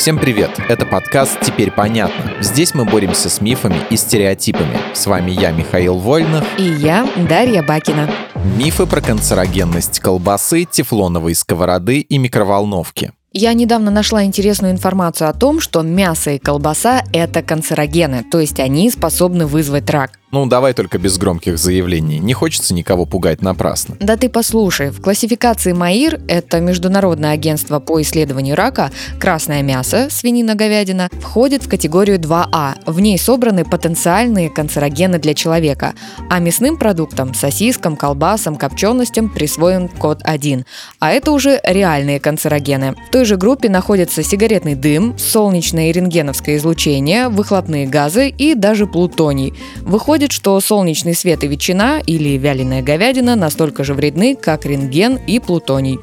Всем привет! Это подкаст «Теперь понятно». Здесь мы боремся с мифами и стереотипами. С вами я, Михаил Вольнов. И я, Дарья Бакина. Мифы про канцерогенность колбасы, тефлоновой сковороды и микроволновки. Я недавно нашла интересную информацию о том, что мясо и колбаса – это канцерогены, то есть они способны вызвать рак. Ну, давай только без громких заявлений. Не хочется никого пугать напрасно. Да ты послушай, в классификации МАИР, это Международное агентство по исследованию рака, красное мясо, свинина, говядина, входит в категорию 2А. В ней собраны потенциальные канцерогены для человека. А мясным продуктам, сосискам, колбасам, копченостям присвоен код 1. А это уже реальные канцерогены. В той же группе находятся сигаретный дым, солнечное и рентгеновское излучение, выхлопные газы и даже плутоний. Выходит Выходит, что солнечный свет и ветчина или вяленая говядина настолько же вредны, как рентген и плутоний.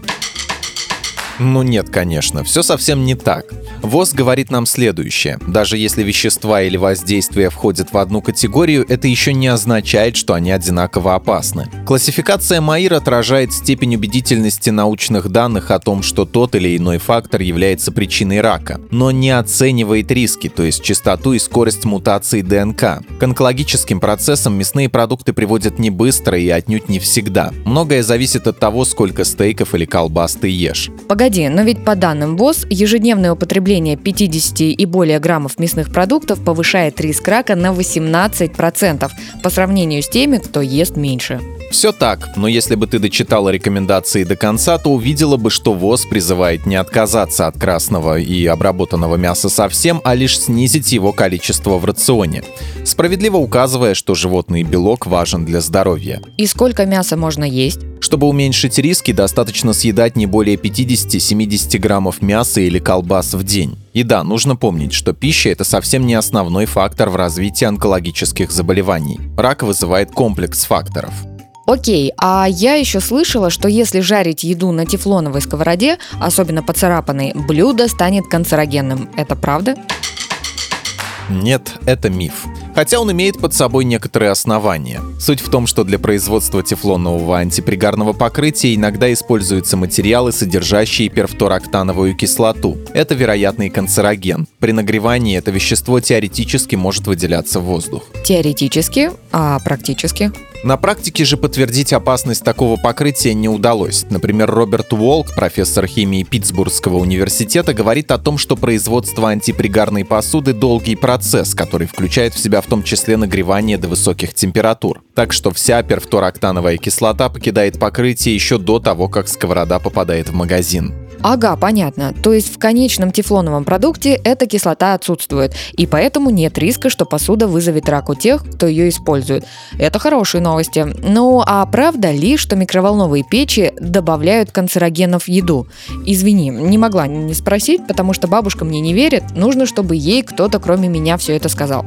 Ну нет, конечно, все совсем не так. ВОЗ говорит нам следующее. Даже если вещества или воздействия входят в одну категорию, это еще не означает, что они одинаково опасны. Классификация МАИР отражает степень убедительности научных данных о том, что тот или иной фактор является причиной рака, но не оценивает риски, то есть частоту и скорость мутации ДНК. К онкологическим процессам мясные продукты приводят не быстро и отнюдь не всегда. Многое зависит от того, сколько стейков или колбас ты ешь. Погоди, но ведь по данным ВОЗ, ежедневное употребление употребление 50 и более граммов мясных продуктов повышает риск рака на 18% по сравнению с теми, кто ест меньше. Все так, но если бы ты дочитала рекомендации до конца, то увидела бы, что ВОЗ призывает не отказаться от красного и обработанного мяса совсем, а лишь снизить его количество в рационе, справедливо указывая, что животный белок важен для здоровья. И сколько мяса можно есть? Чтобы уменьшить риски, достаточно съедать не более 50-70 граммов мяса или колбас в день. И да, нужно помнить, что пища – это совсем не основной фактор в развитии онкологических заболеваний. Рак вызывает комплекс факторов. Окей, а я еще слышала, что если жарить еду на тефлоновой сковороде, особенно поцарапанной, блюдо станет канцерогенным. Это правда? Нет, это миф хотя он имеет под собой некоторые основания. Суть в том, что для производства тефлонового антипригарного покрытия иногда используются материалы, содержащие перфтороктановую кислоту. Это вероятный канцероген. При нагревании это вещество теоретически может выделяться в воздух. Теоретически, а практически? На практике же подтвердить опасность такого покрытия не удалось. Например, Роберт Уолк, профессор химии Питтсбургского университета, говорит о том, что производство антипригарной посуды – долгий процесс, который включает в себя в том числе нагревание до высоких температур. Так что вся перфтороктановая кислота покидает покрытие еще до того, как сковорода попадает в магазин. Ага, понятно. То есть в конечном тефлоновом продукте эта кислота отсутствует, и поэтому нет риска, что посуда вызовет рак у тех, кто ее использует. Это хорошие новости. Ну а правда ли, что микроволновые печи добавляют канцерогенов в еду? Извини, не могла не спросить, потому что бабушка мне не верит. Нужно, чтобы ей кто-то кроме меня все это сказал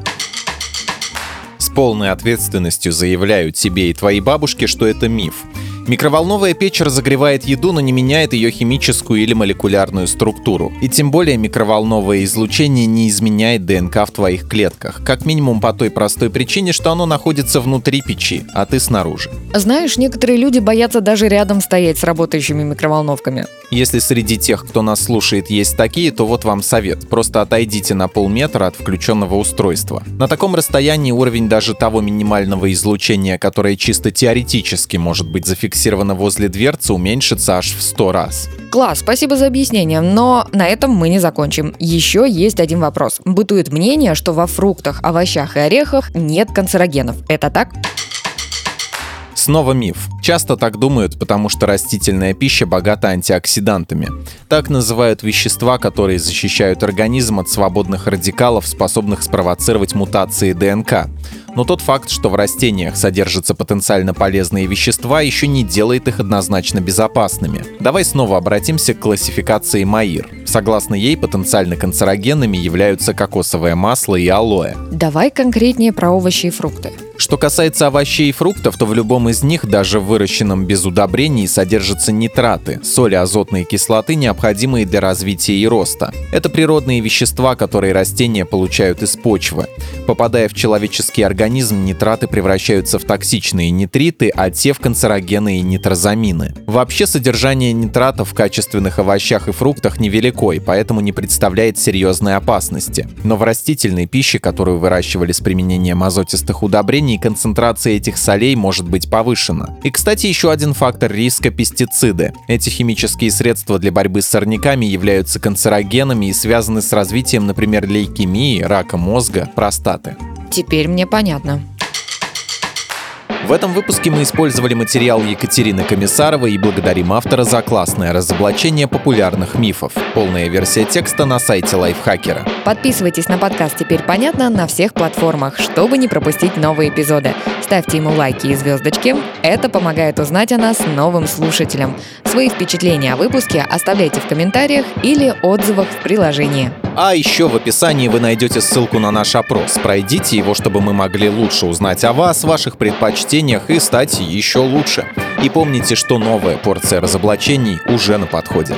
полной ответственностью заявляю тебе и твоей бабушке, что это миф. Микроволновая печь разогревает еду, но не меняет ее химическую или молекулярную структуру. И тем более микроволновое излучение не изменяет ДНК в твоих клетках. Как минимум по той простой причине, что оно находится внутри печи, а ты снаружи. Знаешь, некоторые люди боятся даже рядом стоять с работающими микроволновками. Если среди тех, кто нас слушает, есть такие, то вот вам совет. Просто отойдите на полметра от включенного устройства. На таком расстоянии уровень даже того минимального излучения, которое чисто теоретически может быть зафиксировано, зафиксировано возле дверцы, уменьшится аж в 100 раз. Класс, спасибо за объяснение, но на этом мы не закончим. Еще есть один вопрос. Бытует мнение, что во фруктах, овощах и орехах нет канцерогенов. Это так? Снова миф. Часто так думают, потому что растительная пища богата антиоксидантами. Так называют вещества, которые защищают организм от свободных радикалов, способных спровоцировать мутации ДНК. Но тот факт, что в растениях содержатся потенциально полезные вещества, еще не делает их однозначно безопасными. Давай снова обратимся к классификации МАИР. Согласно ей, потенциально канцерогенными являются кокосовое масло и алоэ. Давай конкретнее про овощи и фрукты. Что касается овощей и фруктов, то в любом из них, даже выращенном без удобрений, содержатся нитраты, соли азотной кислоты, необходимые для развития и роста. Это природные вещества, которые растения получают из почвы. Попадая в человеческий организм, нитраты превращаются в токсичные нитриты, а те в канцерогены и нитрозамины. Вообще содержание нитратов в качественных овощах и фруктах невелико, и поэтому не представляет серьезной опасности. Но в растительной пище, которую выращивали с применением азотистых удобрений, растений концентрация этих солей может быть повышена. И, кстати, еще один фактор риска – пестициды. Эти химические средства для борьбы с сорняками являются канцерогенами и связаны с развитием, например, лейкемии, рака мозга, простаты. Теперь мне понятно. В этом выпуске мы использовали материал Екатерины Комиссаровой и благодарим автора за классное разоблачение популярных мифов. Полная версия текста на сайте Лайфхакера. Подписывайтесь на подкаст «Теперь понятно» на всех платформах, чтобы не пропустить новые эпизоды. Ставьте ему лайки и звездочки. Это помогает узнать о нас новым слушателям. Свои впечатления о выпуске оставляйте в комментариях или отзывах в приложении. А еще в описании вы найдете ссылку на наш опрос. Пройдите его, чтобы мы могли лучше узнать о вас, ваших предпочтениях и стать еще лучше. И помните, что новая порция разоблачений уже на подходе.